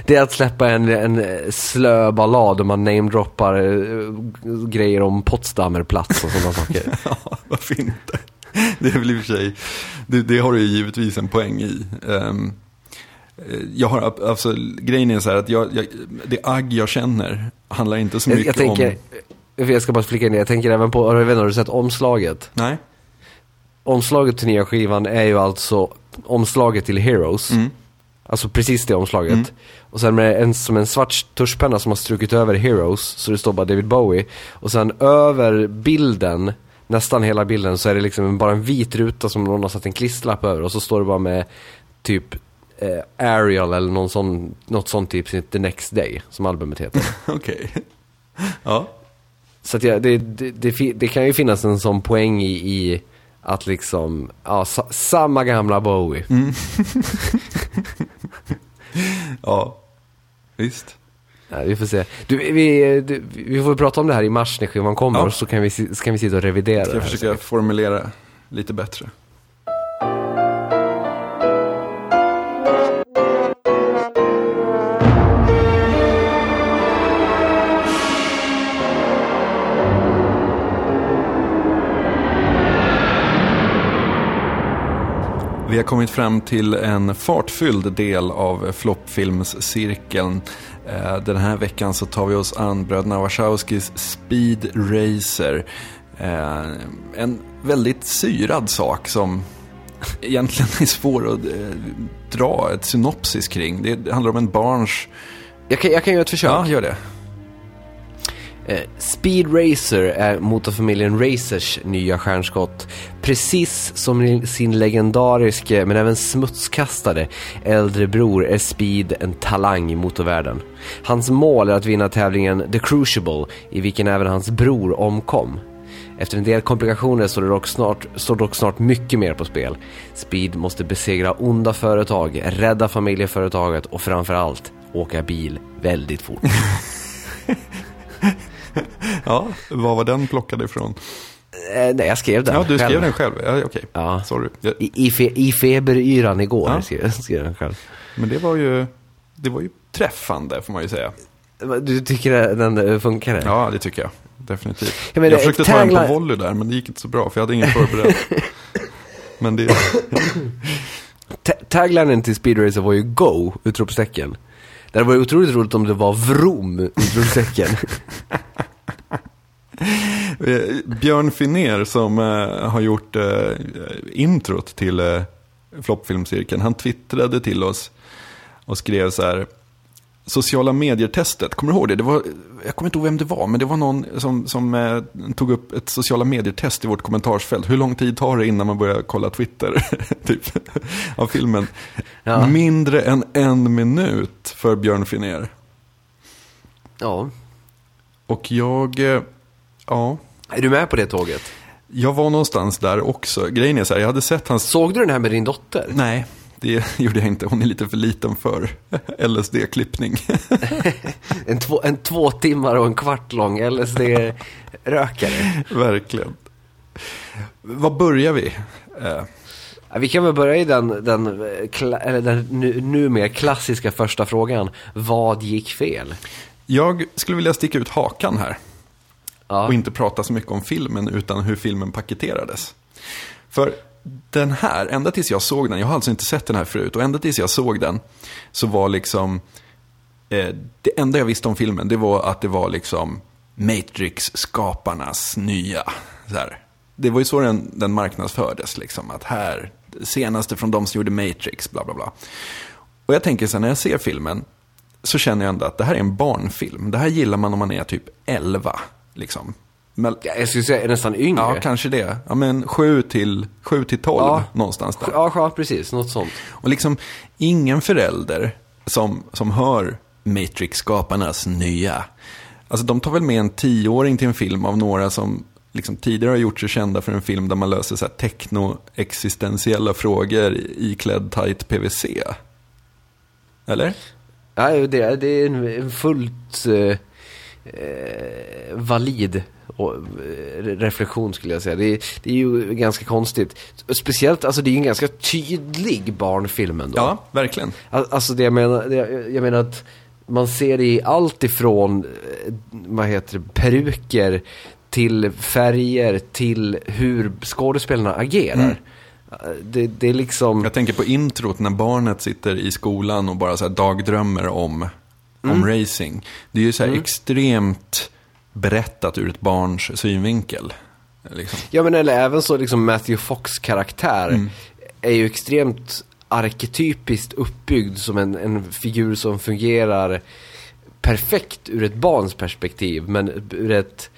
Det är att släppa en, en slö ballad och man namedroppar eh, grejer om Potsdamerplatz och sådana saker. ja varför inte? Det är väl i och för sig, det, det har du ju givetvis en poäng i. Eh, jag har, alltså, grejen är så här att jag, jag, det agg jag känner handlar inte så Jag, mycket jag tänker, om... jag ska bara flika in det, jag tänker även på, jag vet inte, har du sett omslaget? Nej? Omslaget till nya skivan är ju alltså omslaget till Heroes. Mm. Alltså precis det omslaget. Mm. Och sen med en, som en svart tuschpenna som har strukit över Heroes, så det står bara David Bowie. Och sen över bilden, nästan hela bilden, så är det liksom bara en vit ruta som någon har satt en klisterlapp över. Och så står det bara med typ eh, Ariel eller någon sån, något sånt typ, The Next Day, som albumet heter. Okej. Ja. Så att jag, det, det, det, det kan ju finnas en sån poäng i, i att liksom, ja, sa, samma gamla Bowie. Ja. Visst. Ja, vi får se. Du, vi, du, vi får prata om det här i mars när skivan kommer, Ja. så, kan vi, så kan vi sitta och revidera Ska jag här. försöka formulera lite bättre. Vi har kommit fram till en fartfylld del av floppfilmscirkeln. Eh, Den här veckan så tar vi oss an bröderna Wachowskis Speed Racer. Eh, En väldigt syrad sak som egentligen är svår att eh, dra ett synopsis kring. Det det handlar om en barns... Jag, kan, jag kan göra ett försök. Ja, gör det. Eh, Speed Racer är motorfamiljen Racers nya stjärnskott. Precis som sin legendariske, men även smutskastade, äldre bror är Speed en talang i motorvärlden. Hans mål är att vinna tävlingen The Crucible, i vilken även hans bror omkom. Efter en del komplikationer står, dock snart, står dock snart mycket mer på spel. Speed måste besegra onda företag, rädda familjeföretaget och framförallt åka bil väldigt fort. Ja, vad var den plockad ifrån? Eh, nej, jag skrev den Ja, du skrev själv. den själv. Ja, okej. Ja. Sorry. Ja, I, i, fe, I feberyran igår Ja. skrev, skrev jag den själv. Men det var ju, det var ju träffande, får man ju säga. Du tycker den eh, funkar? Ja, det tycker jag. Definitivt. Ja, jag försökte ta tagline- på volley där, men det gick inte så bra, för jag hade ingen förberedd. men det... Ta- Taglinen till Speed Racer var ju Go! Utropstecken. Det hade varit otroligt roligt om det var Vroom! Utropstecken. Eh, Björn Finner som eh, har gjort eh, introt till eh, floppfilmscirkeln, han twittrade till oss och skrev så här. Sociala medier-testet, kommer du ihåg det? det var, jag kommer inte ihåg vem det var, men det var någon som, som eh, tog upp ett sociala medier-test i vårt kommentarsfält. Hur lång tid tar det innan man börjar kolla Twitter? typ, av filmen. Ja. Mindre än en minut för Björn Finner. ja. Och jag, eh, ja, Är du med på det tåget? jag var någonstans där också. Grejen är så här, jag hade sett hans Såg du den här med din dotter? Nej, det gjorde jag inte. Hon är lite för liten för LSD-klippning. En två, en två timmar och en kvart lång LSD-rökare. Verkligen. Var börjar vi? Eh, Vi kan väl börja i den, den, eh, eller den nu, numera klassiska första frågan. Vad gick fel? Jag skulle vilja sticka ut hakan här. Ja. Och inte prata så mycket om filmen, utan hur filmen paketerades. För den här, ända tills jag såg den, jag har alltså inte sett den här förut, och ända tills jag såg den så var liksom, eh, det enda jag visste om filmen, det var att det var liksom Matrix-skaparnas nya, så här. Det var ju så den, den marknadsfördes, liksom, att här, senaste från de som gjorde Matrix, bla bla bla. Och jag tänker så här, när jag ser filmen, så känner jag ändå att det här är en barnfilm. Det här gillar man om man är typ 11, liksom. Men, Ja, Jag skulle säga nästan yngre. Ja, kanske det. Ja, men 7 till, 7 till 12 Ja. någonstans där. Ja, ja, precis. Något sånt. Och liksom ingen förälder som, som hör Matrix-skaparnas nya. Alltså de tar väl med en tioåring till en film av några som liksom tidigare har gjort sig kända för en film där man löser så här techno-existentiella frågor iklädd tight PVC. Eller? Ja, det, det är en, fullt... eh, eh, valid reflektion skulle jag säga. Det, är- det är ju ganska konstigt. Speciellt, alltså det är ju en ganska tydlig barnfilm ändå. Ja, verkligen. Al- Alltså det jag menar, det, jag- jag menar att man ser i allt ifrån, eh, vad heter det, peruker till färger till hur skådespelarna agerar. Eh, Det, det är liksom... Jag tänker på introt när barnet sitter i skolan och bara så dagdrömmer om, om racing. Det är ju så här extremt berättat ur ett barns synvinkel. Liksom. Ja men eller även så liksom Matthew Fox karaktär är ju extremt arketypiskt uppbyggd som en, en figur som fungerar perfekt ur ett barns perspektiv men ur ett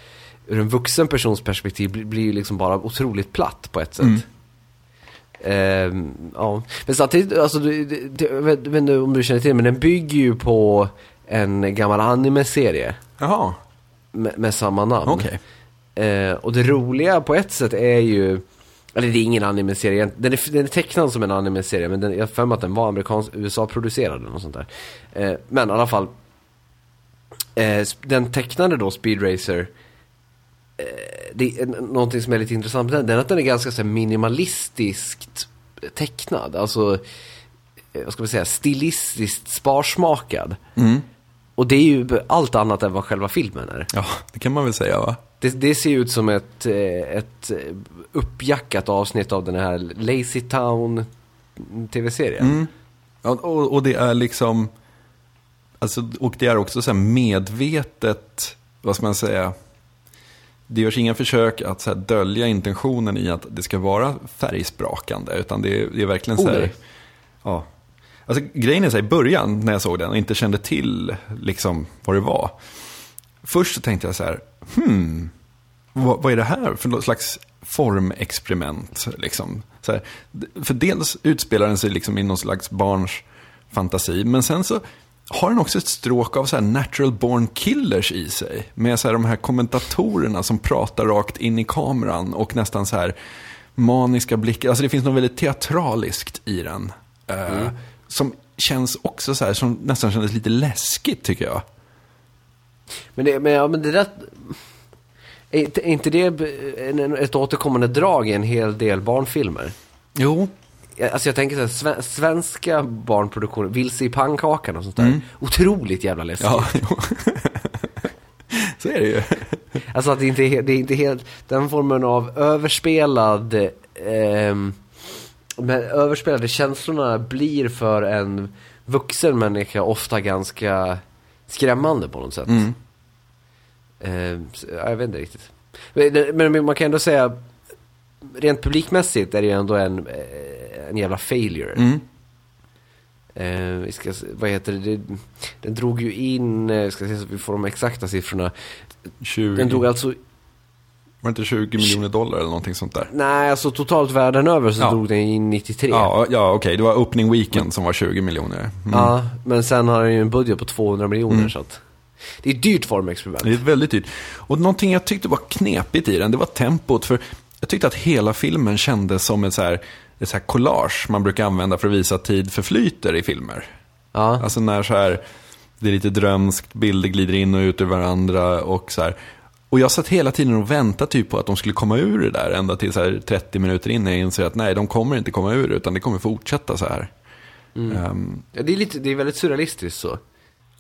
ur en vuxen persons perspektiv blir, ju liksom bara otroligt platt på ett sätt. Ehm, ja. Men samtidigt, alltså, det, det, det, jag vet inte om du känner till men den bygger ju på en gammal anime-serie Jaha, med, med samma namn. okej. Eh, och det roliga på ett sätt är ju, eller det är ingen anime-serie, den är, den är tecknad som en anime-serie men den, jag har för mig att den var amerikansk, USA-producerad eller något sånt där. Eh, men i alla fall, eh, den tecknade då Speed Racer, eh, det är någonting som är lite intressant med den, det är att den är ganska så minimalistiskt tecknad, alltså, eh, vad ska man säga, stilistiskt sparsmakad. Mm. Och det är ju allt annat än vad själva filmen är. Ja, det kan man väl säga va? Det, det ser ut som ett, eh, ett eh, uppjackat avsnitt av den här Lazy Town tv-serien. Mm. Och, och det är liksom, alltså, och det är också så här medvetet, vad ska man säga, det görs inga försök att så dölja intentionen i att det ska vara färgsprakande, utan det är, det är verkligen så Oh, här, nej. ja. Alltså grejen är så här, i början när jag såg den och inte kände till liksom vad det var. Först så tänkte jag så här, hmm, vad, vad är det här för något slags formexperiment? Liksom? Så här, för dels utspelar den sig liksom i någon slags barns fantasi, men sen så har den också ett stråk av så här natural born killers i sig. Med så här de här kommentatorerna som pratar rakt in i kameran och nästan så här maniska blickar. Alltså det finns något väldigt teatraliskt i den. eh, mm. Som känns också så här, som nästan kändes lite läskigt tycker jag. Men, det, men, ja, men det där... Är inte, det ett återkommande drag i en hel del barnfilmer? Jo, Alltså jag tänker så här, sve, svenska barnproduktioner, Vilse i pannkakan och sånt där. Otroligt jävla läskigt. ja, så är det ju. Alltså att det inte är, det är inte helt, den formen av överspelad, ehm, men överspelade känslorna blir för en vuxen människa ofta ganska skrämmande på något sätt. Mm. Så, ja, jag vet inte riktigt. Men, men man kan ändå säga, rent publikmässigt är det ju ändå en, eh, en jävla failure. Mm. Eh, vi ska, vad heter det? Den drog ju in, eh, ska se så att vi får de exakta siffrorna. 20, Den drog alltså var det inte 20 miljoner dollar eller någonting sånt där? Nej, alltså totalt världen över så Ja. drog den in 93. Ja, ja okej. Det var opening weekend som var 20 miljoner. Mm. Ja, men sen har den ju en budget på 200 miljoner Mm. så att det är ett dyrt formexperiment. Det är väldigt dyrt. Och någonting jag tyckte var knepigt i den, det var tempot. För jag tyckte att hela filmen kändes som ett så här, ett så här collage man brukar använda för att visa att tid förflyter i filmer. Ja, Alltså när så här, det är lite drömskt, bilder glider in och ut ur varandra och så här. Och jag satt hela tiden och väntade typ på att de skulle komma ur det där ända till så här 30 minuter in. Jag inser att nej, de kommer inte komma ur det utan det kommer fortsätta så här. Ehm, Ja, det är, lite, det är väldigt surrealistiskt så.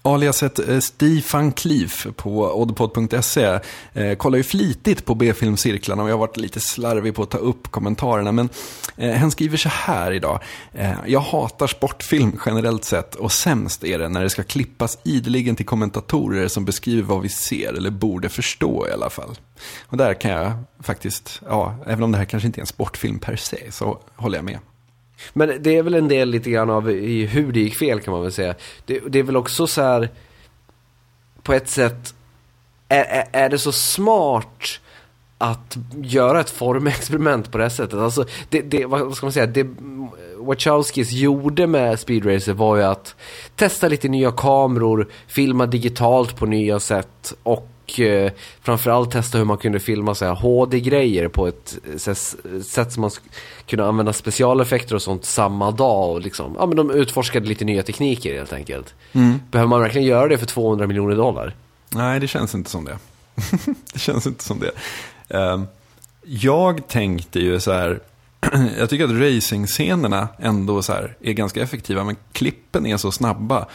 Aliaset eh, Stefan Klif på oddpod.se eh, kollar ju flitigt på B-filmcirklarna och jag har varit lite slarvig på att ta upp kommentarerna. Men eh, han skriver så här idag. Eh, jag hatar sportfilm generellt sett och sämst är det när det ska klippas ideligen till kommentatorer som beskriver vad vi ser eller borde förstå i alla fall. Och där kan jag faktiskt, ja, även om det här kanske inte är en sportfilm per se, så håller jag med. Men det är väl en del lite grann av i hur det gick fel kan man väl säga. Det, det är väl också så här på ett sätt, är, är, är det så smart att göra ett formexperiment på det här sättet? Alltså, det, det, vad ska man säga, det Wachowskis gjorde med Speedracer var ju att testa lite nya kameror, filma digitalt på nya sätt och eh, framförallt testa hur man kunde filma så här HD-grejer på ett eh, sätt, sätt som man kunde använda specialeffekter och sånt samma dag och liksom, ja men de utforskade lite nya tekniker helt enkelt. Behöver man verkligen göra det för 200 miljoner dollar? Nej, det känns inte som det. det känns inte som det. Ehm, jag tänkte ju så här, jag tycker att racing-scenerna ändå så här är ganska effektiva, men klippen är så snabba.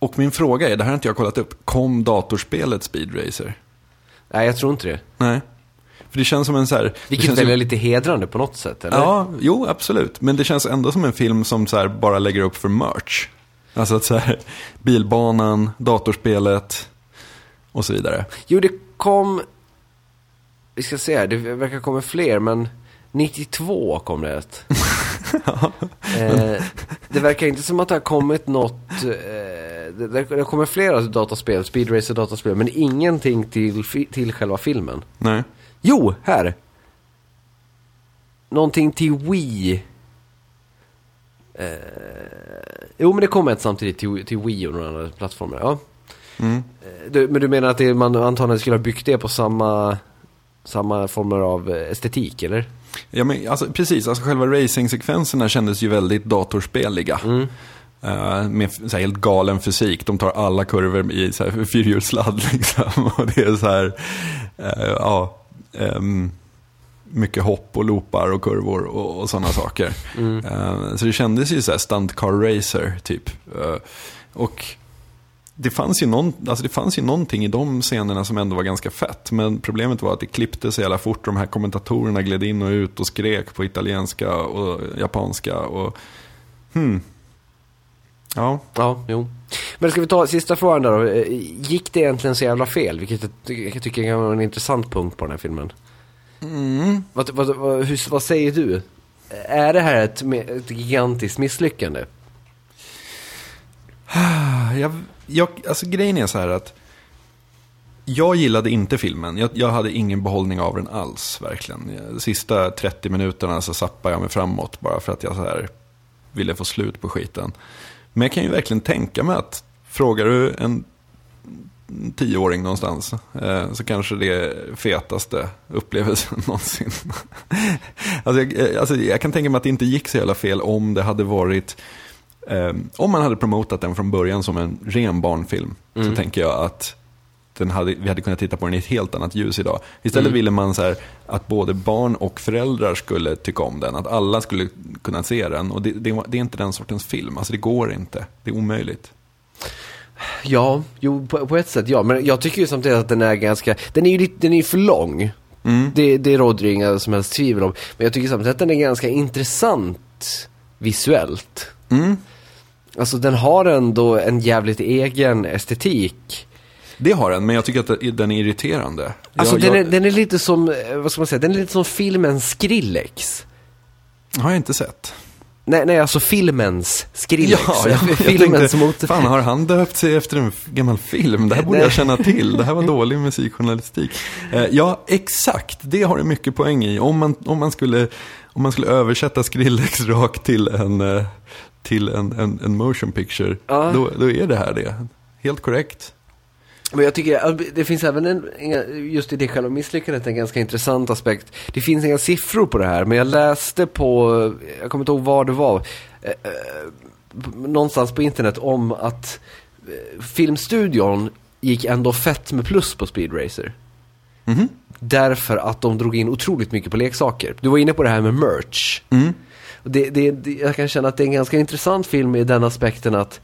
Och min fråga är, det här har inte jag kollat upp, kom datorspelet Speed Racer? Nej, jag tror inte det. Nej. För det känns som en så här... det Vilket känns väl är lite hedrande på något sätt, eller? Ja, jo, absolut. Men det känns ändå som en film som så bara lägger upp för merch. Alltså att så här, bilbanan, datorspelet och så vidare. Jo, det kom... Vi ska se här, det verkar komma fler, men 92 kom det ett. eh, det verkar inte som att det har kommit något... Eh, det, det kommit flera dataspel, Speed Racer dataspel, men ingenting till, till själva filmen. Nej. Jo, här! Någonting till Wii. Eh, jo, men det kom ett samtidigt till, till Wii och några andra plattformar. Ja. Mm. Eh, Du, men du menar att det, man antagligen skulle ha byggt det på samma, samma former av estetik, eller? Ja, men, alltså, precis, alltså själva racing-sekvenserna kändes ju väldigt datorspeliga. Mm. Eh, med så här, helt galen fysik. De tar alla kurvor i så här, fyrhjulsladd liksom. Och det är så här, eh, ja, ehm, mycket hopp och loopar och kurvor och, och sådana saker. Mm. Eh, så det kändes ju så här stunt car racer typ. Och det fanns, ju någon, alltså det fanns ju någonting i de scenerna som ändå var ganska fett. Men problemet var att det klippte så jävla fort. De här kommentatorerna gled in och ut och skrek på italienska och japanska. Och, hmm. Ja, Ja, jo. Men ska vi ta sista frågan där då. Gick det egentligen så jävla fel? Vilket jag ty- jag tycker kan vara en intressant punkt på den här filmen. mm. Vad, vad, vad, hur, vad säger du? Är det här ett, ett gigantiskt misslyckande? Jag, jag, alltså grejen är så här att jag gillade inte filmen. Jag, jag hade ingen behållning av den alls, verkligen. De sista 30 minuterna så zappade jag mig framåt bara för att jag så här ville få slut på skiten. Men jag kan ju verkligen tänka mig att frågar du en tioåring någonstans eh, så kanske det är fetaste upplevelsen någonsin. alltså, jag, alltså, jag kan tänka mig att det inte gick så jävla fel om det hade varit Eh, om man hade promotat den från början som en ren barnfilm så tänker jag att den hade, vi hade kunnat titta på den i ett helt annat ljus idag. Istället ville man så här, att både barn och föräldrar skulle tycka om den. Att alla skulle kunna se den. Och det, det, det är inte den sortens film. Alltså det går inte. Det är omöjligt. Ja, jo på, på ett sätt ja. Men jag tycker ju samtidigt att den är ganska, den är ju den är för lång. Mm. Det, det råder ju inga som helst tvivel om. Men jag tycker samtidigt att den är ganska intressant visuellt. Mm. Alltså den har ändå en jävligt egen estetik. Det har den, men jag tycker att den är irriterande. Alltså jag, den, jag, är, den är lite som, eh, vad ska man säga, den är lite som filmen Skrillex. har jag inte sett. Nej, nej alltså filmens Skrillex. Ja, jag, jag filmens tänkte, fan har han döpt sig efter en gammal film? Det här borde Nej. jag känna till. Det här var dålig musikjournalistik. Eh, ja, exakt. Det har du mycket poäng i. Om man, om man, skulle, om man skulle översätta Skrillex rakt till en, eh, till en, en, en motion picture, Ja. då, då är det här det. Helt korrekt. Men jag tycker att det finns även en, just i det själva misslyckandet, en ganska intressant aspekt. Det finns inga siffror på det här, men jag läste på, jag kommer inte ihåg var det var, eh, eh, någonstans på internet om att eh, filmstudion gick ändå fett med plus på Speed Racer. Mhm. Därför att de drog in otroligt mycket på leksaker. Du var inne på det här med merch. Mm. Det, det, det, jag kan känna att det är en ganska intressant film i den aspekten att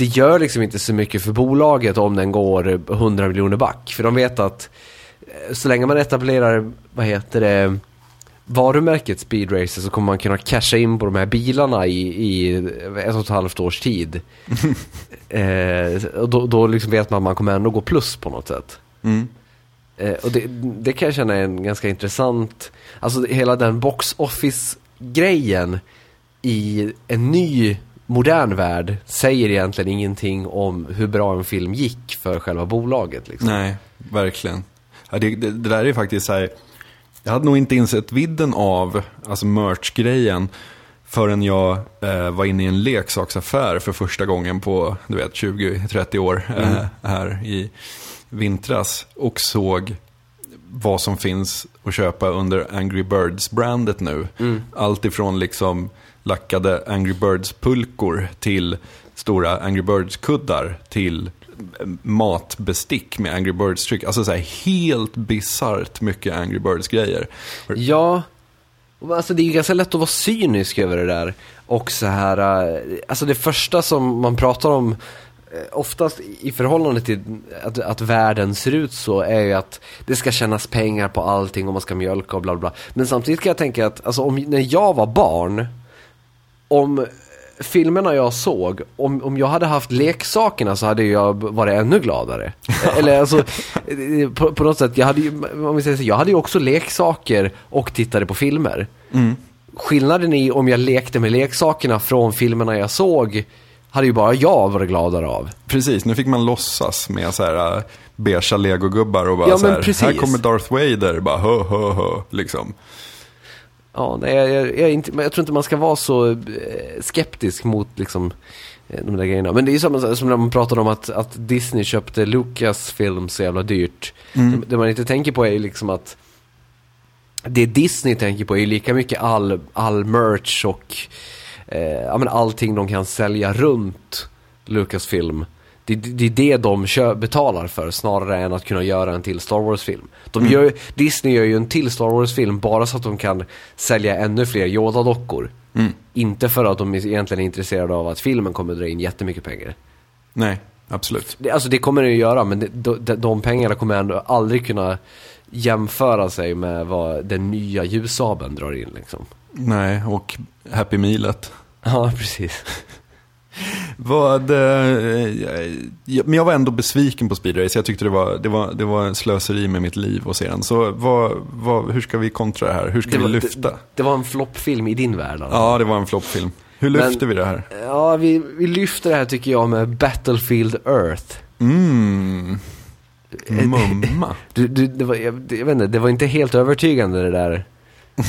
det gör liksom inte så mycket för bolaget om den går 100 miljoner back. För de vet att eh, så länge man etablerar, vad heter det, varumärket Speed Racer så kommer man kunna casha in på de här bilarna i, i ett och ett halvt års tid. eh, och då, då liksom vet man att man kommer ändå gå plus på något sätt. Mm. Eh, och det, det kan jag känna är en ganska intressant, alltså hela den box office-grejen i en ny modern värld säger egentligen ingenting om hur bra en film gick för själva bolaget. Liksom. Nej, verkligen. Ja, det, det, det där är faktiskt så här, jag hade nog inte insett vidden av alltså merch-grejen förrän jag eh, var inne i en leksaksaffär för första gången på du vet, 20-30 år eh, här i vintras och såg vad som finns att köpa under Angry Birds-brandet nu. Allt ifrån liksom lackade Angry Birds-pulkor till stora Angry Birds-kuddar till matbestick med Angry Birds-tryck. Alltså så här helt bisarrt mycket Angry Birds-grejer. Ja, alltså det är ju ganska lätt att vara cynisk över det där. Och så här, eh, alltså det första som man pratar om eh, oftast i förhållande till att, att världen ser ut så är ju att det ska tjänas pengar på allting och man ska mjölka och bla bla. Men samtidigt kan jag tänka att alltså, om, när jag var barn, om filmerna jag såg, om, om jag hade haft leksakerna så hade jag varit ännu gladare. Eller alltså, på, på något sätt, jag hade ju, om vi säger så, jag hade ju också leksaker och tittade på filmer. Mm. Skillnaden i om jag lekte med leksakerna från filmerna jag såg hade ju bara jag varit gladare av. Precis, nu fick man låtsas med så här uh, beiga legogubbar och bara Ja, så här, här kommer Darth Vader, bara hö, hö, hö, liksom. Ja, nej, jag, jag, jag, inte, jag tror inte man ska vara så eh, skeptisk mot liksom eh, de där grejerna. Men det är ju samma som när man pratar om att, att Disney köpte Lucasfilm så jävla dyrt. Mm. Det, det man inte tänker på är ju liksom att det Disney tänker på är ju lika mycket all, all merch och eh, ja, men allting de kan sälja runt Lucasfilm. Det, det, är det de kö, betalar för snarare än att kunna göra en till Star Wars-film. De gör, ju- Disney gör ju en till Star Wars-film bara så att de kan sälja ännu fler Yoda-dockor. Mm. Inte för att de egentligen är intresserade av att filmen kommer dra in jättemycket pengar. Nej, absolut. Det, alltså det kommer det ju göra, men det, de, de pengarna kommer ändå aldrig kunna jämföra sig med vad den nya ljussabeln drar in liksom. Nej, och Happy Mealet. Ja, precis. Vad, eh, men jag var ändå besviken på Speed Race. Jag tyckte det var, det var, det var en slöseri med mitt liv att se den. Så vad, vad, hur ska vi kontra det här? Hur ska Det vi var, lyfta? det, det var en floppfilm i din värld alltså. Ja, det var en floppfilm. Hur Men- lyfter vi det här? Ja, vi, vi lyfter det här tycker jag med Battlefield Earth. Mm. Mumma. Du, du, det, var, jag, jag vet inte, det var inte helt övertygande det där.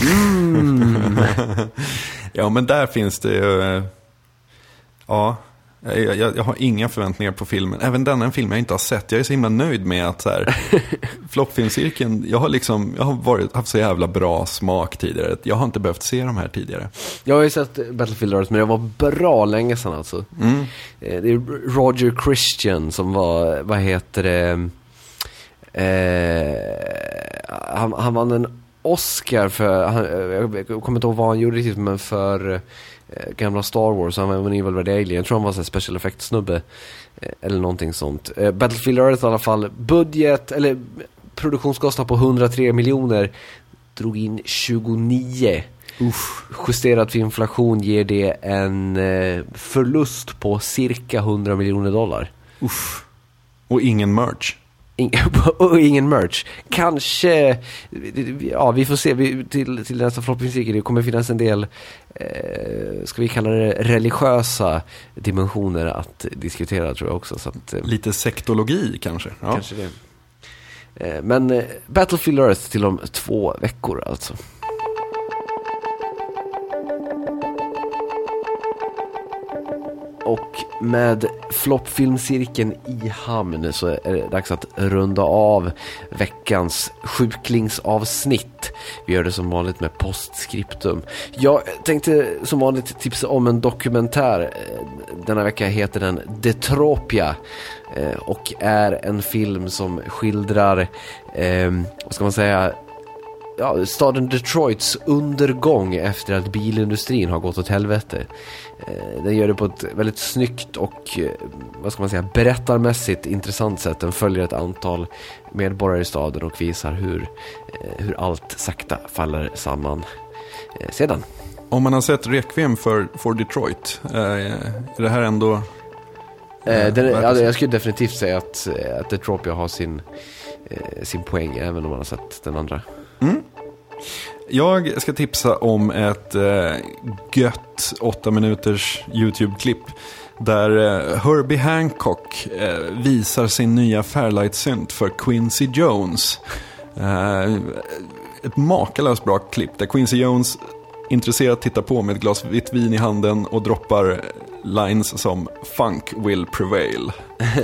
Mm. Ja, men där finns det ju... Ja, jag, jag, jag har inga förväntningar på filmen. Även denna en film jag inte har sett. Jag är så himla nöjd med att så här, floppfilmscirkeln, jag har liksom, jag har varit, haft så jävla bra smak tidigare. Jag har inte behövt se de här tidigare. Jag har ju sett Battlefield Earth, men det var bra länge sedan alltså. Mm. Eh, Det är Roger Christian som var, vad heter det, eh, han, han vann en Oscar för, han, jag kommer inte ihåg vad han gjorde riktigt, men för eh, gamla Star Wars, han var en Evil Red Alien, jag tror han var här special effects snubbe eh, eller någonting sånt. Eh, Battlefield Earth i alla fall, budget, eller produktionskostnad på 103 miljoner, drog in 29. Justerat för inflation ger det en förlust på cirka 100 miljoner dollar. Uff. Och ingen merch. Och ingen merch. Kanske, ja vi får se, vi, till, till nästa floppingcirkel, det kommer finnas en del, eh, ska vi kalla det religiösa dimensioner att diskutera tror jag också. Så att, eh, Lite sektologi kanske. Ja. kanske det. Eh, men eh, Battlefield Earth till om två veckor alltså. Och med floppfilmcirkeln i hamn så är det dags att runda av veckans sjuklingsavsnitt. Vi gör det som vanligt med postskriptum. Jag tänkte som vanligt tipsa om en dokumentär. Denna vecka heter den Detropia eh, och är en film som skildrar, eh, vad ska man säga, ja, staden Detroits undergång efter att bilindustrin har gått åt helvete. Eh, Den gör det på ett väldigt snyggt och, eh, vad ska man säga, berättarmässigt intressant sätt. Den följer ett antal medborgare i staden och visar hur, eh, hur allt sakta faller samman sedan. Om man har sett Requiem för, för Detroit, är det här ändå... Eh, den, ja, jag skulle definitivt säga att, att Detropia har sin, sin poäng även om man har sett den andra. Jag ska tipsa om ett eh, gött åtta minuters YouTube-klipp. Där eh, Herbie Hancock eh, visar sin nya Fairlight-synt för Quincy Jones. Ett makalöst bra klipp där Quincy Jones intresserat tittar på med ett glas vitt vin i handen och droppar lines som “Funk will prevail”.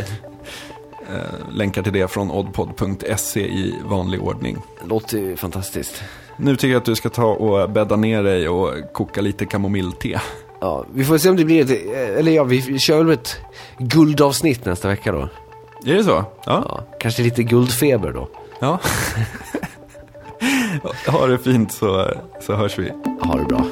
Länkar till det från oddpod.se i vanlig ordning. Låter ju fantastiskt. Nu tycker jag att du ska ta och bädda ner dig och koka lite kamomillte. Ja, vi får se om det blir ett, eller ja, vi vi kör väl ett guldavsnitt nästa vecka då. Är det så? Ja. Ja, kanske lite guldfeber då. ja. ha det fint så, så hörs vi. Ha det bra.